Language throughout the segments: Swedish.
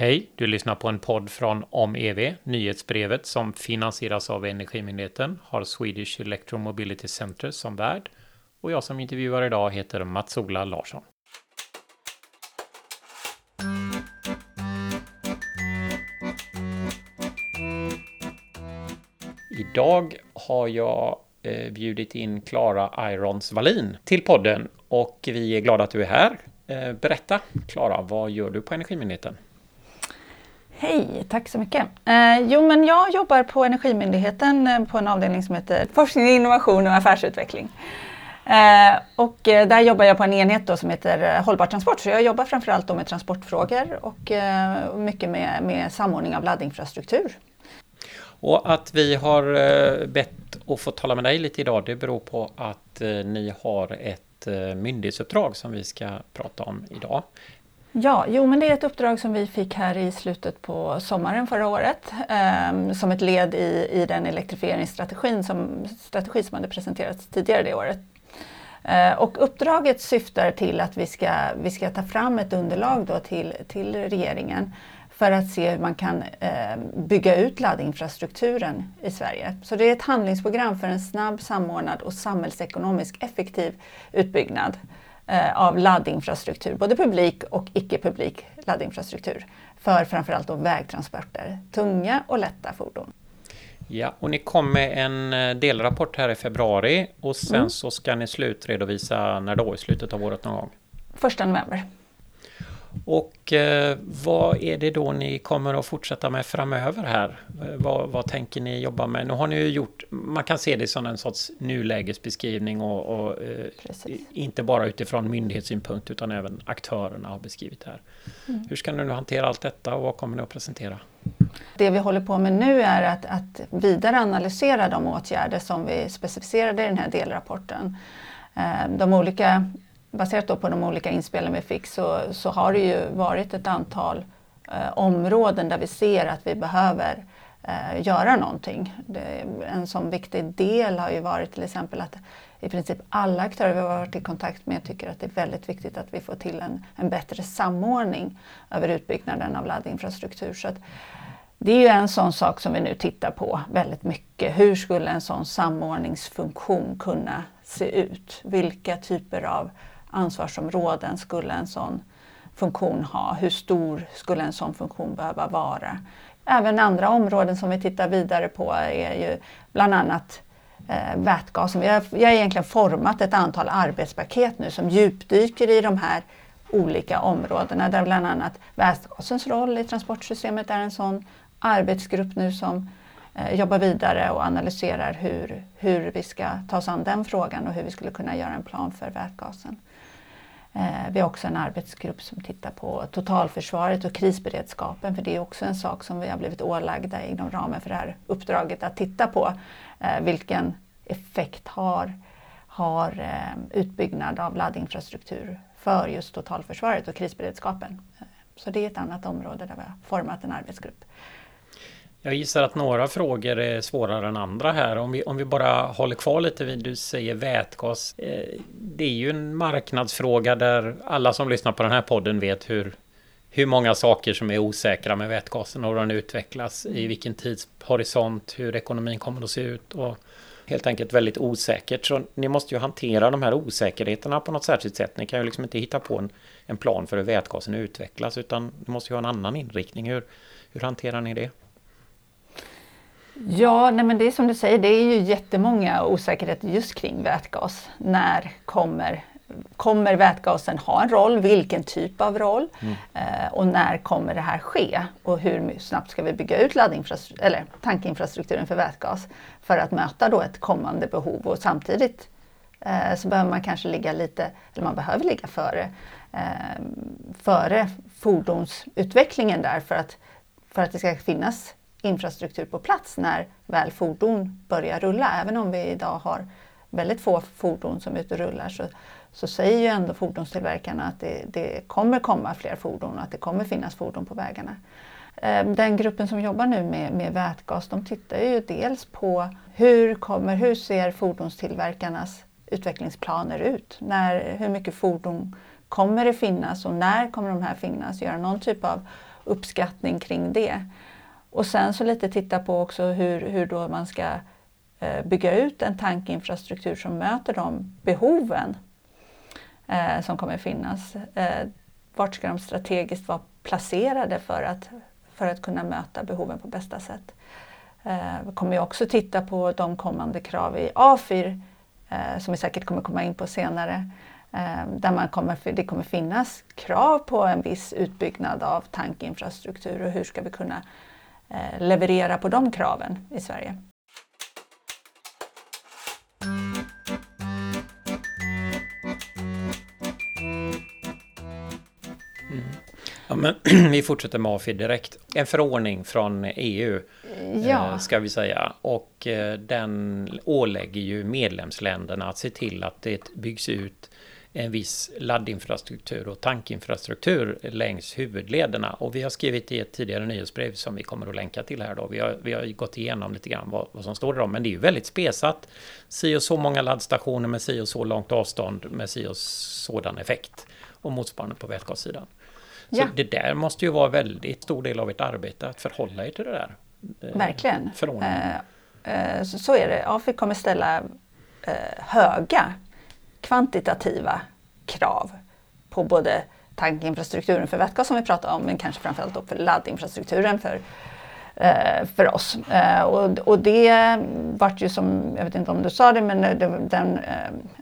Hej, du lyssnar på en podd från OmEV, nyhetsbrevet som finansieras av Energimyndigheten, har Swedish Electromobility Center som värd och jag som intervjuar idag heter Mats-Ola Larsson. Idag har jag eh, bjudit in Klara Irons Wallin till podden och vi är glada att du är här. Eh, berätta, Klara, vad gör du på Energimyndigheten? Hej, tack så mycket. Eh, jo, men jag jobbar på Energimyndigheten eh, på en avdelning som heter Forskning, innovation och affärsutveckling. Eh, och eh, där jobbar jag på en enhet då som heter eh, Hållbar transport. Så jag jobbar framförallt då med transportfrågor och eh, mycket med, med samordning av laddinfrastruktur. Och att vi har eh, bett att få tala med dig lite idag, det beror på att eh, ni har ett eh, myndighetsuppdrag som vi ska prata om idag. Ja, jo men det är ett uppdrag som vi fick här i slutet på sommaren förra året eh, som ett led i, i den elektrifieringsstrategin som, strategi som hade presenterats tidigare det året. Eh, och uppdraget syftar till att vi ska, vi ska ta fram ett underlag då till, till regeringen för att se hur man kan eh, bygga ut laddinfrastrukturen i Sverige. Så det är ett handlingsprogram för en snabb, samordnad och samhällsekonomisk effektiv utbyggnad Eh, av laddinfrastruktur, både publik och icke-publik laddinfrastruktur för framförallt då vägtransporter, tunga och lätta fordon. Ja, och ni kom med en eh, delrapport här i februari och sen mm. så ska ni slutredovisa när då? I slutet av året någon gång? Första november. Och eh, vad är det då ni kommer att fortsätta med framöver här? Eh, vad, vad, tänker ni jobba med? Nu har ni ju gjort, man kan se det som en sorts nulägesbeskrivning och, och eh, inte bara utifrån myndighetssynpunkt utan även aktörerna har beskrivit här. Mm. Hur ska ni nu hantera allt detta och vad kommer ni att presentera? Det vi håller på med nu är att, att vidare analysera de åtgärder som vi specificerade i den här delrapporten. Eh, de olika baserat då på de olika inspelen vi fick så, så har det ju varit ett antal eh, områden där vi ser att vi behöver eh, göra någonting. Det, en sån viktig del har ju varit till exempel att i princip alla aktörer vi har varit i kontakt med tycker att det är väldigt viktigt att vi får till en, en bättre samordning över utbyggnaden av laddinfrastruktur. Så att, det är ju en sån sak som vi nu tittar på väldigt mycket. Hur skulle en sån samordningsfunktion kunna se ut? Vilka typer av ansvarsområden skulle en sån funktion ha? Hur stor skulle en sån funktion behöva vara? Även andra områden som vi tittar vidare på är ju bland annat eh, vätgasen. Vi har, vi har egentligen format ett antal arbetspaket nu som djupdyker i de här olika områdena där bland annat vätgasens roll i transportsystemet är en sån arbetsgrupp nu som eh, jobbar vidare och analyserar hur, hur vi ska ta oss an den frågan och hur vi skulle kunna göra en plan för vätgasen. Eh, vi har också en arbetsgrupp som tittar på totalförsvaret och krisberedskapen för det är också en sak som vi har blivit ålagda inom ramen för det här uppdraget att titta på. Eh, vilken effekt har, har eh, utbyggnad av laddinfrastruktur för just totalförsvaret och krisberedskapen? Så det är ett annat område där vi har format en arbetsgrupp. Jag gissar att några frågor är svårare än andra här. Om vi, om vi bara håller kvar lite vid, du säger vätgas. Eh, det är ju en marknadsfråga där alla som lyssnar på den här podden vet hur, hur många saker som är osäkra med vätgasen och hur den utvecklas, i vilken tidshorisont, hur ekonomin kommer att se ut och helt enkelt väldigt osäkert. Så ni måste ju hantera de här osäkerheterna på något särskilt sätt. Ni kan ju liksom inte hitta på en, en plan för hur vätgasen utvecklas utan ni måste ju ha en annan inriktning. Hur, hur hanterar ni det? Ja, nej men det är som du säger, det är ju jättemånga osäkerheter just kring vätgas. När kommer, kommer vätgasen ha en roll? Vilken typ av roll? Mm. Eh, och när kommer det här ske? Och hur snabbt ska vi bygga ut eller tankinfrastrukturen för vätgas för att möta då ett kommande behov? Och samtidigt eh, så behöver man kanske ligga lite, eller man behöver ligga före, eh, före fordonsutvecklingen där för att, för att det ska finnas infrastruktur på plats när väl fordon börjar rulla. Även om vi idag har väldigt få fordon som är ute och rullar så, så säger ju ändå fordonstillverkarna att det, det kommer komma fler fordon och att det kommer finnas fordon på vägarna. Ehm, den gruppen som jobbar nu med, med vätgas de tittar ju dels på hur, kommer, hur ser fordonstillverkarnas utvecklingsplaner ut? När, hur mycket fordon kommer det finnas och när kommer de här finnas? Göra någon typ av uppskattning kring det. Och sen så lite titta på också hur, hur då man ska eh, bygga ut en tankinfrastruktur som möter de behoven eh, som kommer finnas. Eh, vart ska de strategiskt vara placerade för att, för att kunna möta behoven på bästa sätt? Eh, vi kommer ju också titta på de kommande krav i AFIR eh, som vi säkert kommer komma in på senare. Eh, där man kommer, det kommer finnas krav på en viss utbyggnad av tankinfrastruktur och hur ska vi kunna leverera på de kraven i Sverige. Ja, men vi fortsätter med AFI direkt. En förordning från EU ja. Eh, ska vi säga. Och eh, den ålägger ju medlemsländerna att se till att det byggs ut en viss laddinfrastruktur och tankinfrastruktur längs huvudlederna. Och vi har skrivit i ett tidigare nyhetsbrev som vi kommer att länka till här då. Vi har, vi har gått igenom lite grann vad, vad som står där om, men det är ju väldigt spesat. Si och så många laddstationer med si och så långt avstånd med si och sådan effekt. Och motsvarande på vätgassidan. Så ja. det där måste ju vara väldigt stor del av ert arbete att förhålla er till det där. Eh, Verkligen. Eh, eh, så är det. AFI kommer ställa höga kvantitativa krav på både tankinfrastrukturen för vätgas som vi pratade om men kanske framförallt då för laddinfrastrukturen för, eh, för oss. Eh, och, det vart ju som, jag vet inte om du sa det, men eh, den,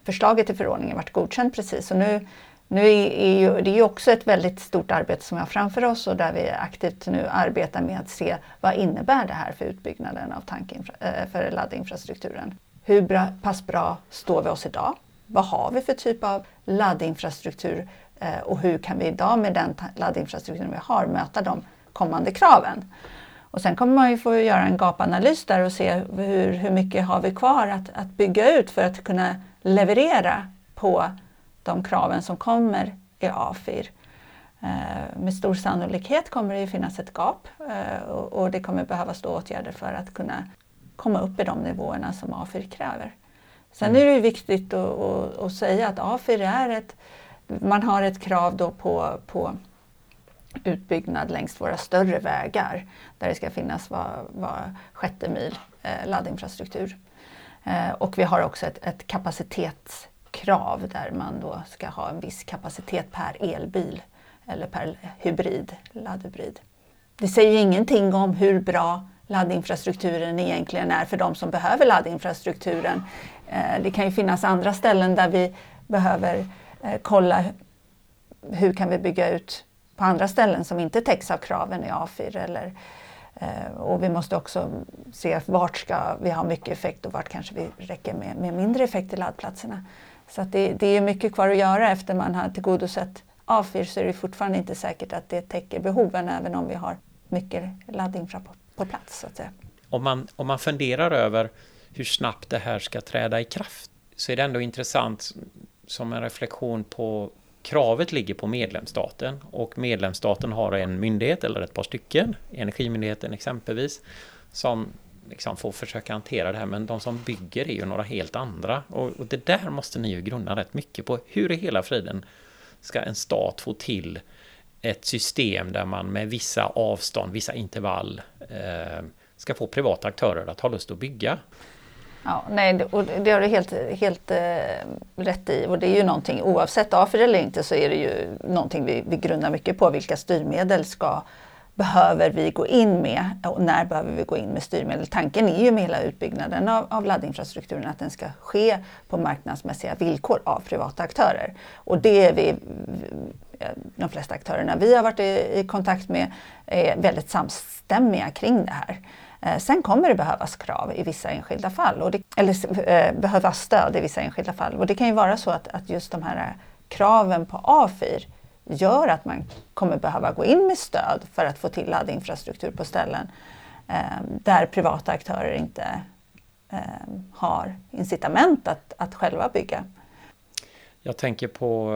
förslaget till förordningen vart godkänt precis. Och nu nu är ju, det är ju också ett väldigt stort arbete som vi har framför oss och där vi aktivt nu arbetar med att se vad innebär det här för utbyggnaden av tankinfra- eh, för laddinfrastrukturen. Hur bra, pass bra står vi oss idag? Vad har vi för typ av laddinfrastruktur eh, och hur kan vi idag med den laddinfrastrukturen vi har möta de kommande kraven? Och sen kommer man ju få göra en gapanalys där och se hur, hur mycket har vi kvar att, att bygga ut för att kunna leverera på de kraven som kommer i AFIR. Eh, med stor sannolikhet kommer det finnas ett gap eh, och det kommer behövas då åtgärder för att kunna komma upp i de nivåerna som AFIR kräver. Sen mm. är det viktigt att, att, att, säga att AFIR är ett, man har ett krav då på, på utbyggnad längs våra större vägar där det ska finnas var, var sjätte mil eh, laddinfrastruktur. Eh, och vi har också ett, ett kapacitets krav där man då ska ha en viss kapacitet per elbil eller per hybrid, laddhybrid. Det säger ingenting om hur bra laddinfrastrukturen egentligen är för de som behöver laddinfrastrukturen. Eh, det kan ju finnas andra ställen där vi behöver eh, kolla hur kan vi bygga ut på andra ställen som inte täcks av kraven i A4 eller eh, och vi måste också se vart ska vi ha mycket effekt och vart kanske vi räcker med, med mindre effekt i laddplatserna. Så det, det, är mycket kvar att göra efter man har tillgodosett A4 så är det fortfarande inte säkert att det täcker behoven även om vi har mycket laddinfra på, på plats. Så att säga. Om, man, om man funderar över hur snabbt det här ska träda i kraft så är det ändå intressant som en reflektion på kravet ligger på medlemsstaten och medlemsstaten har en myndighet eller ett par stycken, Energimyndigheten exempelvis, som liksom får försöka hantera det här, men de som bygger är ju några helt andra. Och, och det där måste ni ju grunna rätt mycket på. Hur i hela friden ska en stat få till ett system där man med vissa avstånd, vissa intervall eh, ska få privata aktörer att ha lust att bygga? Ja, nej, och det har du helt, helt eh, rätt i. Och det är ju någonting, oavsett AFR eller inte, så är det ju någonting vi, vi grundar mycket på. Vilka styrmedel ska behöver vi gå in med och när behöver vi gå in med styrmedel? Tanken är ju med hela utbyggnaden av, av laddinfrastrukturen att den ska ske på marknadsmässiga villkor av privata aktörer. Och det är vi, de flesta aktörerna vi har varit i, i kontakt med är väldigt samstämmiga kring det här. Eh, sen kommer det behövas krav i vissa enskilda fall, och det, eller eh, behövas stöd i vissa enskilda fall. Och det kan ju vara så att, att just de här kraven på A4 gör att man kommer behöva gå in med stöd för att få till laddinfrastruktur på ställen eh, där privata aktörer inte eh, har incitament att, att själva bygga. Jag tänker på,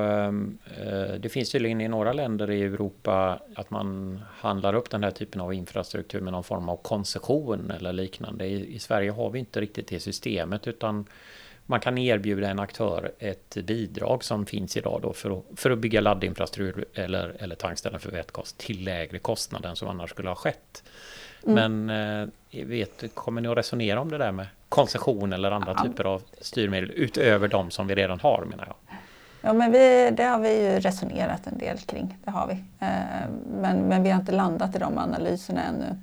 eh, det finns tydligen i några länder i Europa att man handlar upp den här typen av infrastruktur med någon form av koncession eller liknande. I, i Sverige har vi inte riktigt det systemet utan man kan erbjuda en aktör ett bidrag som finns idag då för att, för att bygga laddinfrastruktur eller, eller tankställen för vätgas till lägre kostnad än som annars skulle ha skett. Mm. Men eh, vet, kommer ni att resonera om det där med koncession eller andra ja. typer av styrmedel utöver de som vi redan har menar jag? Ja, men vi, det har vi ju resonerat en del kring. Det har vi. Eh, men, men vi har inte landat i de analyserna ännu.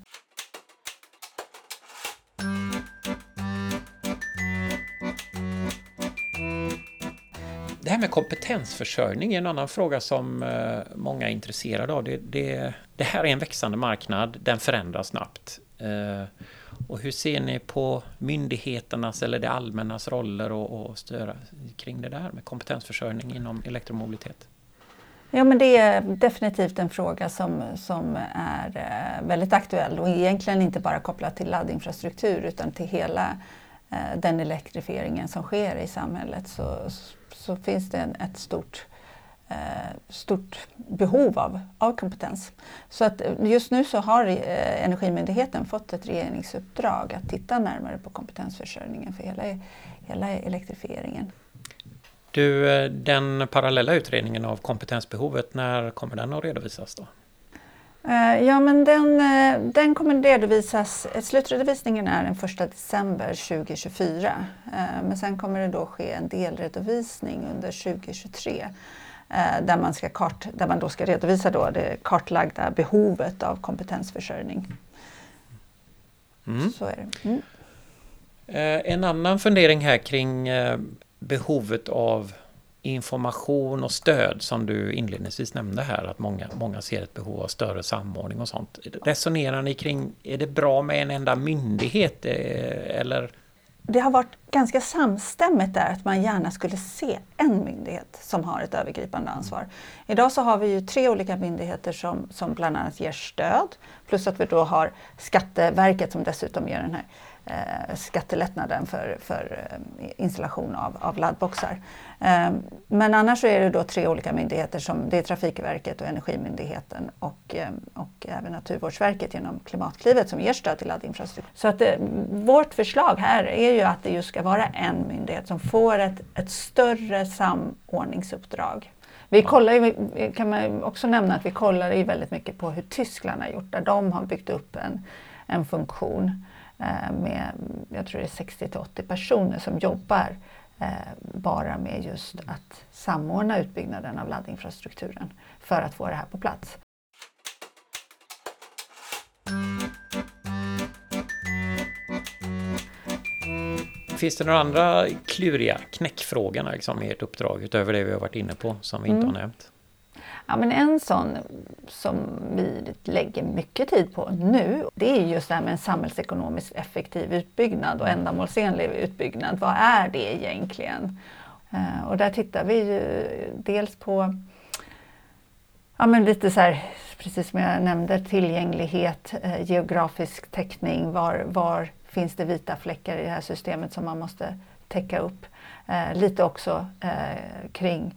Det här med kompetensförsörjning är en annan fråga som eh, många är intresserade av. Det, det, det här är en växande marknad, den förändras snabbt. Eh, och hur ser ni på myndigheternas eller det allmännas roller och, och störa kring det där med kompetensförsörjning inom elektromobilitet? Ja, men det är definitivt en fråga som, som är eh, väldigt aktuell och egentligen inte bara kopplat till laddinfrastruktur utan till hela eh, den elektrifieringen som sker i samhället. Så, så finns det en, ett stort, stort behov av, av kompetens. Så att just nu så har eh, Energimyndigheten fått ett regeringsuppdrag att titta närmare på kompetensförsörjningen för hela, hela elektrifieringen. Du, eh, den parallella utredningen av kompetensbehovet, när kommer den att redovisas då? Eh, ja, men den, eh, den kommer redovisas, slutredovisningen är den 1 december 2024. Eh, men sen kommer det då ske en delredovisning under 2023 där man, ska kart, där man då ska redovisa då det kartlagda behovet av kompetensförsörjning. Mm. Så är det. Mm. En annan fundering här kring behovet av information och stöd som du inledningsvis nämnde här, att många, många ser ett behov av större samordning och sånt. Resonerar ni kring, är det bra med en enda myndighet eh, eller? Det har varit ganska samstämmigt där att man gärna skulle se en myndighet som har ett övergripande ansvar. Idag så har vi ju tre olika myndigheter som, som bland annat ger stöd, plus att vi då har Skatteverket som dessutom ger den här eh, Eh, skattelättnaden för, för eh, installation av, av laddboxar. Eh, men annars så är det då tre olika myndigheter som det är Trafikverket och Energimyndigheten och, och även Naturvårdsverket genom Klimatklivet som ger stöd till laddinfrastruktur. Så att det, vårt förslag här är ju att det just ska vara en myndighet som får ett, ett större samordningsuppdrag. Vi kollar ju, kan man också nämna att vi kollar ju väldigt mycket på hur Tyskland har gjort, där de har byggt upp en, en funktion Eh, med, jag tror det är 60 till 80 personer som jobbar eh, bara med just att samordna utbyggnaden av laddinfrastrukturen för att få det här på plats. Finns det några andra kluriga knäckfrågor liksom, i ert uppdrag utöver det vi har varit inne på som vi inte mm. har nämnt? Ja, men en sån som vi lägger mycket tid på nu, det är just det här med en samhällsekonomiskt effektiv utbyggnad och ändamålsenlig utbyggnad. Vad är det egentligen? Eh, och där tittar vi ju dels på ja, men lite så här, precis som jag nämnde, tillgänglighet, eh, geografisk täckning, var, var finns det vita fläckar i det här systemet som man måste täcka upp. Eh, lite också kring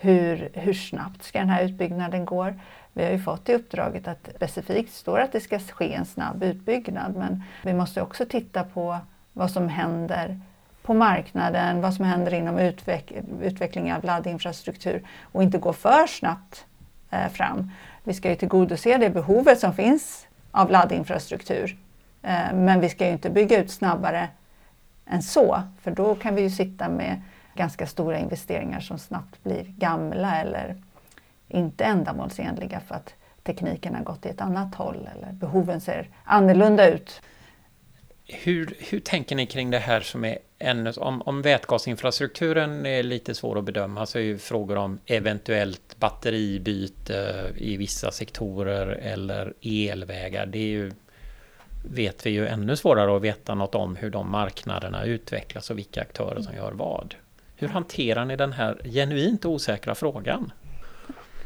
hur, hur snabbt ska den här utbyggnaden gå? Vi har ju fått i uppdraget att specifikt står att det ska ske en snabb utbyggnad men vi måste också titta på vad som händer på marknaden, vad som händer inom utveck utveckling av laddinfrastruktur och inte gå för snabbt eh, fram. Vi ska ju tillgodose det behovet som finns av laddinfrastruktur eh, men vi ska ju inte bygga ut snabbare än så för då kan vi ju sitta med ganska stora investeringar som snabbt blir gamla eller inte ändamålsenliga för att tekniken har gått i ett annat håll eller behoven ser annorlunda ut. Hur, hur tänker ni kring det här som är ännu, om, om vätgasinfrastrukturen är lite svår att bedöma så är ju frågor om eventuellt batteribyte eh, i vissa sektorer eller elvägar. Det är ju, vet vi ju ännu svårare att veta något om hur de marknaderna utvecklas och vilka aktörer som gör vad. Hur hanterar ni den här genuint osäkra frågan?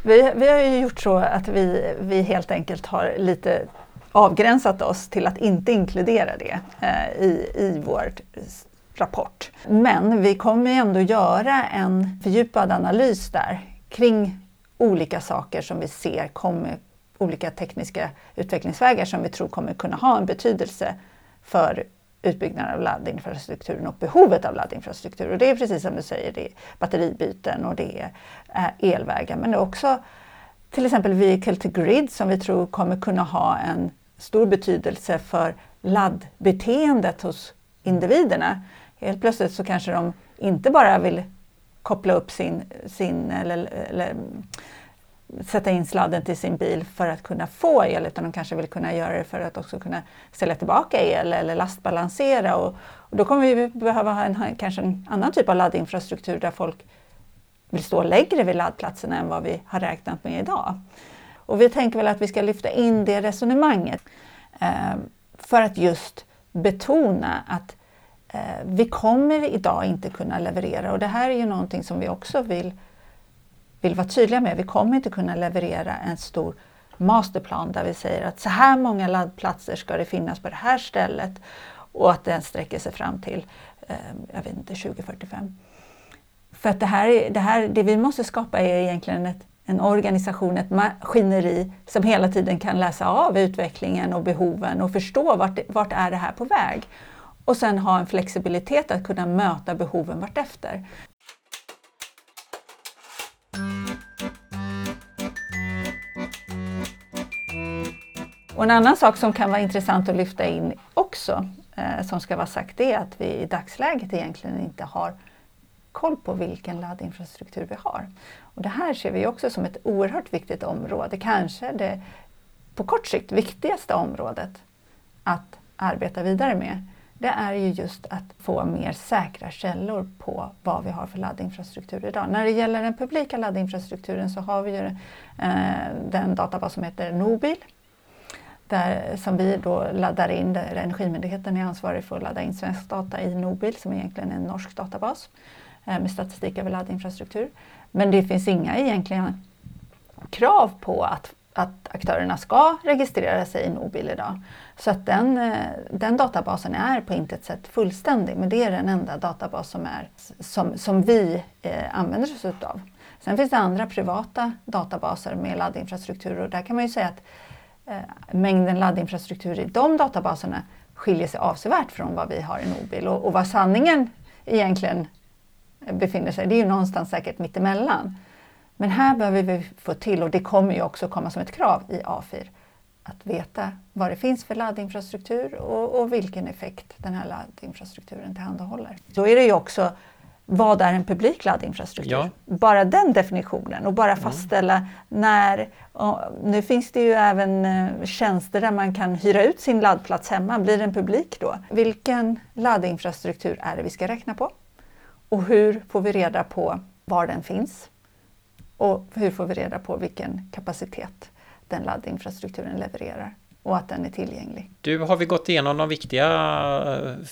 Vi, vi har ju gjort så att vi, vi helt enkelt har lite avgränsat oss till att inte inkludera det eh, i, i vår rapport. Men vi kommer ändå göra en fördjupad analys där kring olika saker som vi ser kommer, olika tekniska utvecklingsvägar som vi tror kommer kunna ha en betydelse för utbyggnaden av laddinfrastrukturen och behovet av laddinfrastruktur. Och det är precis som du säger, det är batteribyten och det är eh, elvägar men det är också till exempel vehicle to grid som vi tror kommer kunna ha en stor betydelse för laddbeteendet hos individerna. Helt plötsligt så kanske de inte bara vill koppla upp sin, sin eller, eller sätta in sladden till sin bil för att kunna få el utan de kanske vill kunna göra det för att också kunna ställa tillbaka el eller lastbalansera. Och, och då kommer vi behöva ha en, kanske en annan typ av laddinfrastruktur där folk vill stå längre vid laddplatserna än vad vi har räknat med idag. Och vi tänker väl att vi ska lyfta in det resonemanget eh, för att just betona att eh, vi kommer idag inte kunna leverera och det här är ju någonting som vi också vill vill vara tydliga med. Vi kommer inte kunna leverera en stor masterplan där vi säger att så här många laddplatser ska det finnas på det här stället och att den sträcker sig fram till ehm, jag vet inte, 2045. För att det, här, det, här, det vi måste skapa är egentligen ett, en organisation, ett maskineri som hela tiden kan läsa av utvecklingen och behoven och förstå vart, vart är det här på väg. Och sen ha en flexibilitet att kunna möta behoven vartefter. Och en annan sak som kan vara intressant att lyfta in också, eh, som ska vara sagt, det är att vi i dagsläget egentligen inte har koll på vilken laddinfrastruktur vi har. Och det här ser vi också som ett oerhört viktigt område, kanske det på kort sikt viktigaste området att arbeta vidare med. Det är ju just att få mer säkra källor på vad vi har för laddinfrastruktur idag. När det gäller den publika laddinfrastrukturen så har vi ju eh, den databas som heter Nobil där, som vi då laddar in, där Energimyndigheten är ansvarig för att ladda in svensk data i Nobil som egentligen är en norsk databas eh, med statistik över laddinfrastruktur. Men det finns inga egentligen krav på att, att aktörerna ska registrera sig i Nobil idag. Så att den, eh, den databasen är på intet sätt fullständig men det är den enda databas som, är, som, som vi eh, använder oss utav. Sen finns det andra privata databaser med laddinfrastruktur och där kan man ju säga att Eh, mängden laddinfrastruktur i de databaserna skiljer sig avsevärt från vad vi har i Nobil. Och, och vad sanningen egentligen befinner sig, det är ju någonstans säkert mittemellan. Men här behöver vi få till, och det kommer ju också komma som ett krav i A4, att veta vad det finns för laddinfrastruktur och, och vilken effekt den här laddinfrastrukturen tillhandahåller. Då är det ju också vad är en publik laddinfrastruktur? Ja. Bara den definitionen och bara mm. fastställa mm. när... nu finns det ju även eh, tjänster där man kan hyra ut sin laddplats hemma. Blir den publik då? Vilken laddinfrastruktur är det vi ska räkna på? Och hur får vi reda på var den finns? Och hur får vi reda på vilken kapacitet den laddinfrastrukturen levererar och att den är tillgänglig? Du, har vi gått igenom de viktiga eh,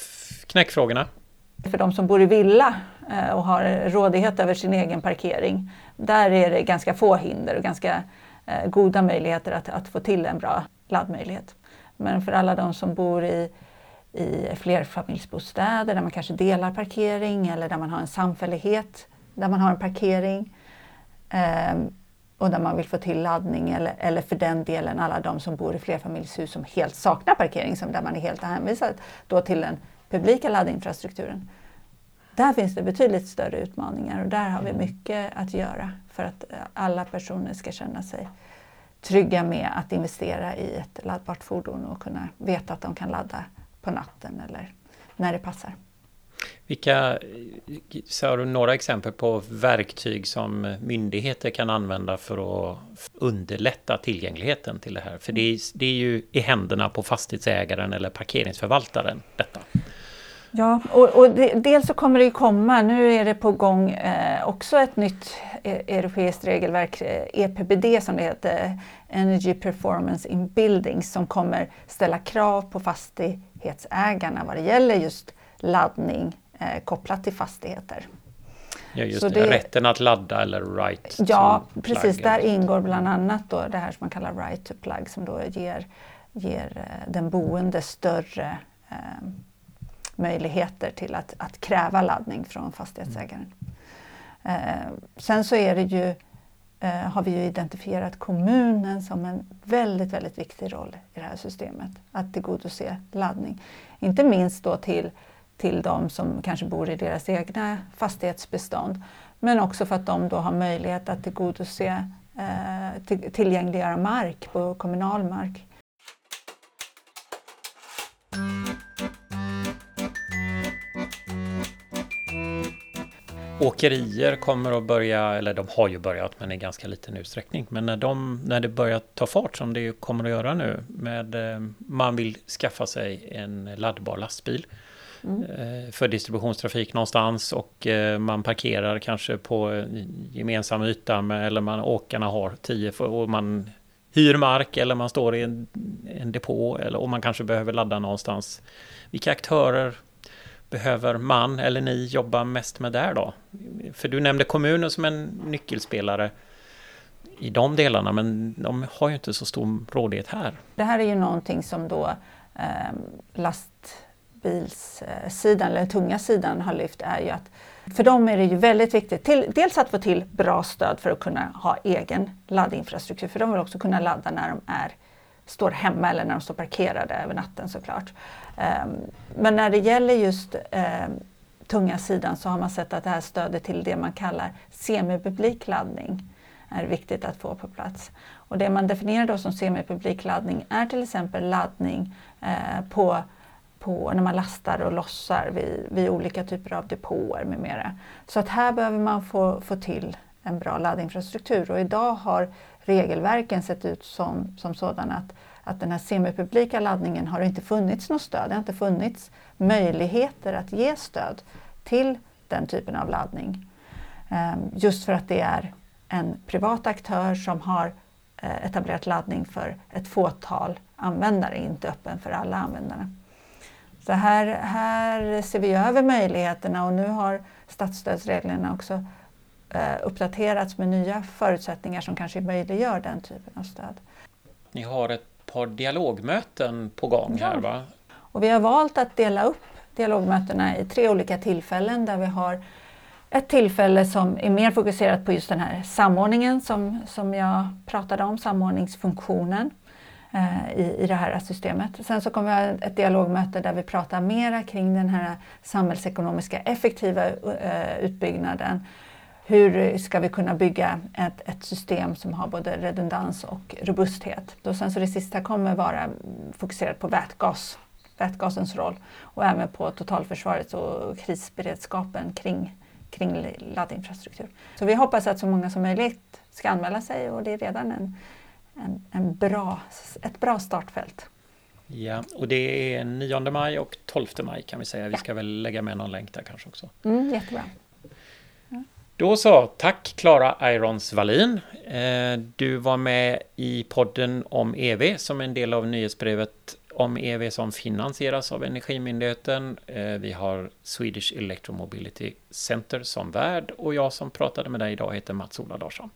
knäckfrågorna? För de som bor i villa eh, och har rådighet över sin egen parkering, där är det ganska få hinder och ganska eh, goda möjligheter att, att få till en bra laddmöjlighet. Men för alla de som bor i, i flerfamiljsbostäder där man kanske delar parkering eller där man har en samfällighet där man har en parkering eh, och där man vill få till laddning eller, eller för den delen alla de som bor i flerfamiljshus som helt saknar parkering, som där man är helt hänvisad då till en publika laddinfrastrukturen. Där finns det betydligt större utmaningar och där har vi mm. mycket att göra för att eh, alla personer ska känna sig trygga med att investera i ett laddbart fordon och kunna veta att de kan ladda på natten eller när det passar. Vilka, har du några exempel på verktyg som myndigheter kan använda för att underlätta tillgängligheten till det här? För det är, det är ju i händerna på fastighetsägaren eller parkeringsförvaltaren detta. Ja, och, och det, dels så kommer det ju komma, nu är det på gång eh, också ett nytt eh, europeiskt regelverk, eh, EPBD som det heter, Energy Performance in Buildings, som kommer ställa krav på fastighetsägarna vad det gäller just laddning eh, kopplat till fastigheter. Ja, just det. det. Rätten att ladda eller right Ja, precis. Där ingår bland annat då det här som man kallar right to plug som då ger, ger eh, den boende större eh, möjligheter till att, att kräva laddning från fastighetsägaren. Eh, sen så är det ju eh, har vi ju identifierat kommunen som en väldigt, väldigt viktig roll i det här systemet. Att tillgodose laddning. Inte minst då till, till de som kanske bor i deras egna fastighetsbestånd. Men också för att de då har möjlighet att tillgodose eh, till, tillgängliggöra mark på kommunal mark. Åkerier kommer att börja, eller de har ju börjat men i ganska liten utsträckning. Men när, de, när det börjar ta fart som det kommer att göra nu med eh, man vill skaffa sig en laddbar lastbil mm. Eh, för distributionstrafik någonstans och eh, man parkerar kanske på gemensam yta med, eller man, åkarna har tio och man hyr mark eller man står i en, en depå eller, och man kanske behöver ladda någonstans. Vilka aktörer behöver man eller ni jobba mest med där då? För du nämnde kommunen som en nyckelspelare i de delarna, men de har ju inte så stor rådighet här. Det här är ju någonting som då eh, lastbilssidan, eller tunga sidan, har lyft är ju att för dem är det ju väldigt viktigt, till, dels att få till bra stöd för att kunna ha egen laddinfrastruktur, för de vill också kunna ladda när de är står hemma eller när de står parkerade över natten såklart. Ehm, men när det gäller just ehm, tunga sidan så har man sett att det här stödet till det man kallar semipublik laddning är viktigt att få på plats. Och det man definierar då som semipublik laddning är till exempel laddning eh, på, på när man lastar och lossar vid, vid olika typer av depåer med mera. Så att här behöver man få, få till en bra laddinfrastruktur och idag har regelverken sett ut som, som sådana att, att den här semipublika laddningen har inte funnits något stöd. Det har inte funnits möjligheter att ge stöd till den typen av laddning. Ehm, just för att det är en privat aktör som har eh, etablerat laddning för ett fåtal användare, inte öppen för alla användare. Så här, här ser vi över möjligheterna och nu har statsstödsreglerna också uppdaterats med nya förutsättningar som kanske möjliggör den typen av stöd. Ni har ett par dialogmöten på gång ja. här va? Och vi har valt att dela upp dialogmötena i tre olika tillfällen där vi har ett tillfälle som är mer fokuserat på just den här samordningen som, som jag pratade om, samordningsfunktionen eh, i, i det här systemet. Sen så kommer vi ha ett dialogmöte där vi pratar mera kring den här samhällsekonomiska effektiva eh, utbyggnaden hur ska vi kunna bygga ett, ett system som har både redundans och robusthet? Och sen så det sista kommer vara fokuserat på vätgas, vätgasens roll och även på totalförsvaret och krisberedskapen kring, kring laddinfrastruktur. Så vi hoppas att så många som möjligt ska anmäla sig och det är redan en, en, en bra, ett bra startfält. Ja, och det är 9 maj och 12 maj kan vi säga. Vi ska väl lägga med någon länk där kanske också. Mm, jättebra. Då så, tack Klara Irons Wallin. Eh, du var med i podden om EV som en del av nyhetsbrevet om EV som finansieras av Energimyndigheten. Eh, vi har Swedish Electromobility Center som värd och jag som pratade med dig idag heter Mats-Ola Larsson.